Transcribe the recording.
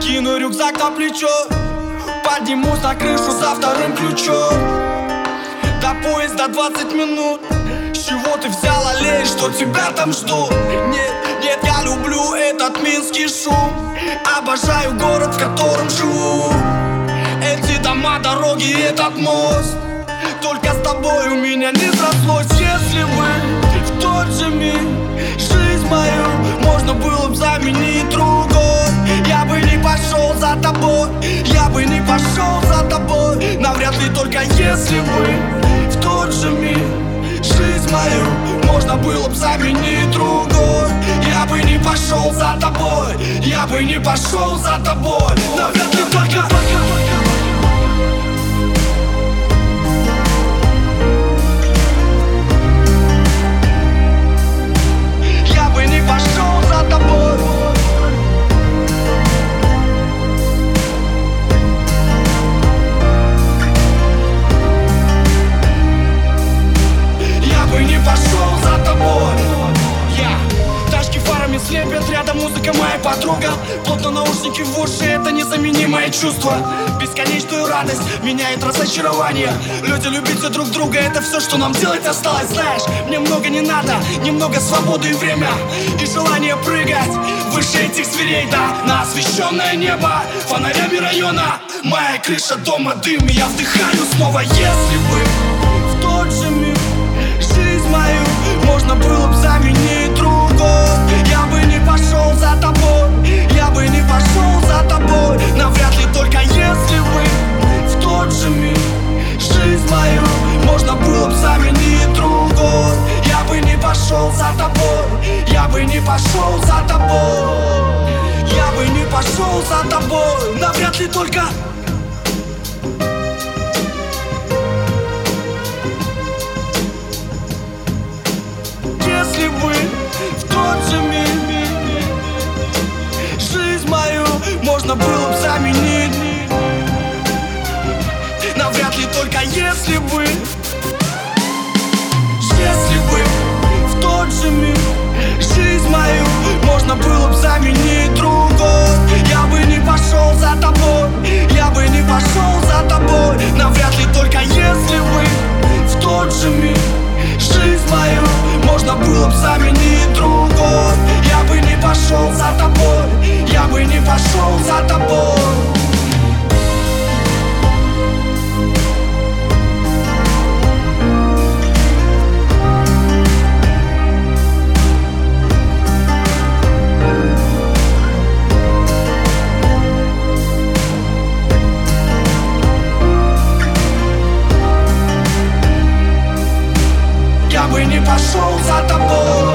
Кину рюкзак на плечо. Поднимусь на крышу за вторым ключом. До поезда 20 минут. С чего ты взяла лень, что тебя там ждут? Нет, нет, я люблю этот минский шум. Обожаю город, в котором живу. Эти дома, дороги, этот мост. Только с тобой у меня не срослось. Если бы в тот же миг Жизнь мою можно было бы заменить если бы В тот же миг Жизнь мою можно было бы заменить другой. Я бы не пошел за тобой Я бы не пошел за тобой. Навряд ли только Я моя подруга Плотно наушники в уши, это незаменимое чувство. Бесконечную радость меняет разочарование. Люди любите друг друга, это все, что нам делать осталось Знаешь, мне много не надо, немного свободы и время. И желание прыгать выше этих зверей Да, на освещенное небо фонарями района. Моя крыша дома, дым, я вдыхаю снова. Если бы не пошел за тобой. Я бы не пошел за тобой Навряд ли только. Если бы в тот же миг Жизнь мою можно было бы заменить. Навряд ли только если бы mata.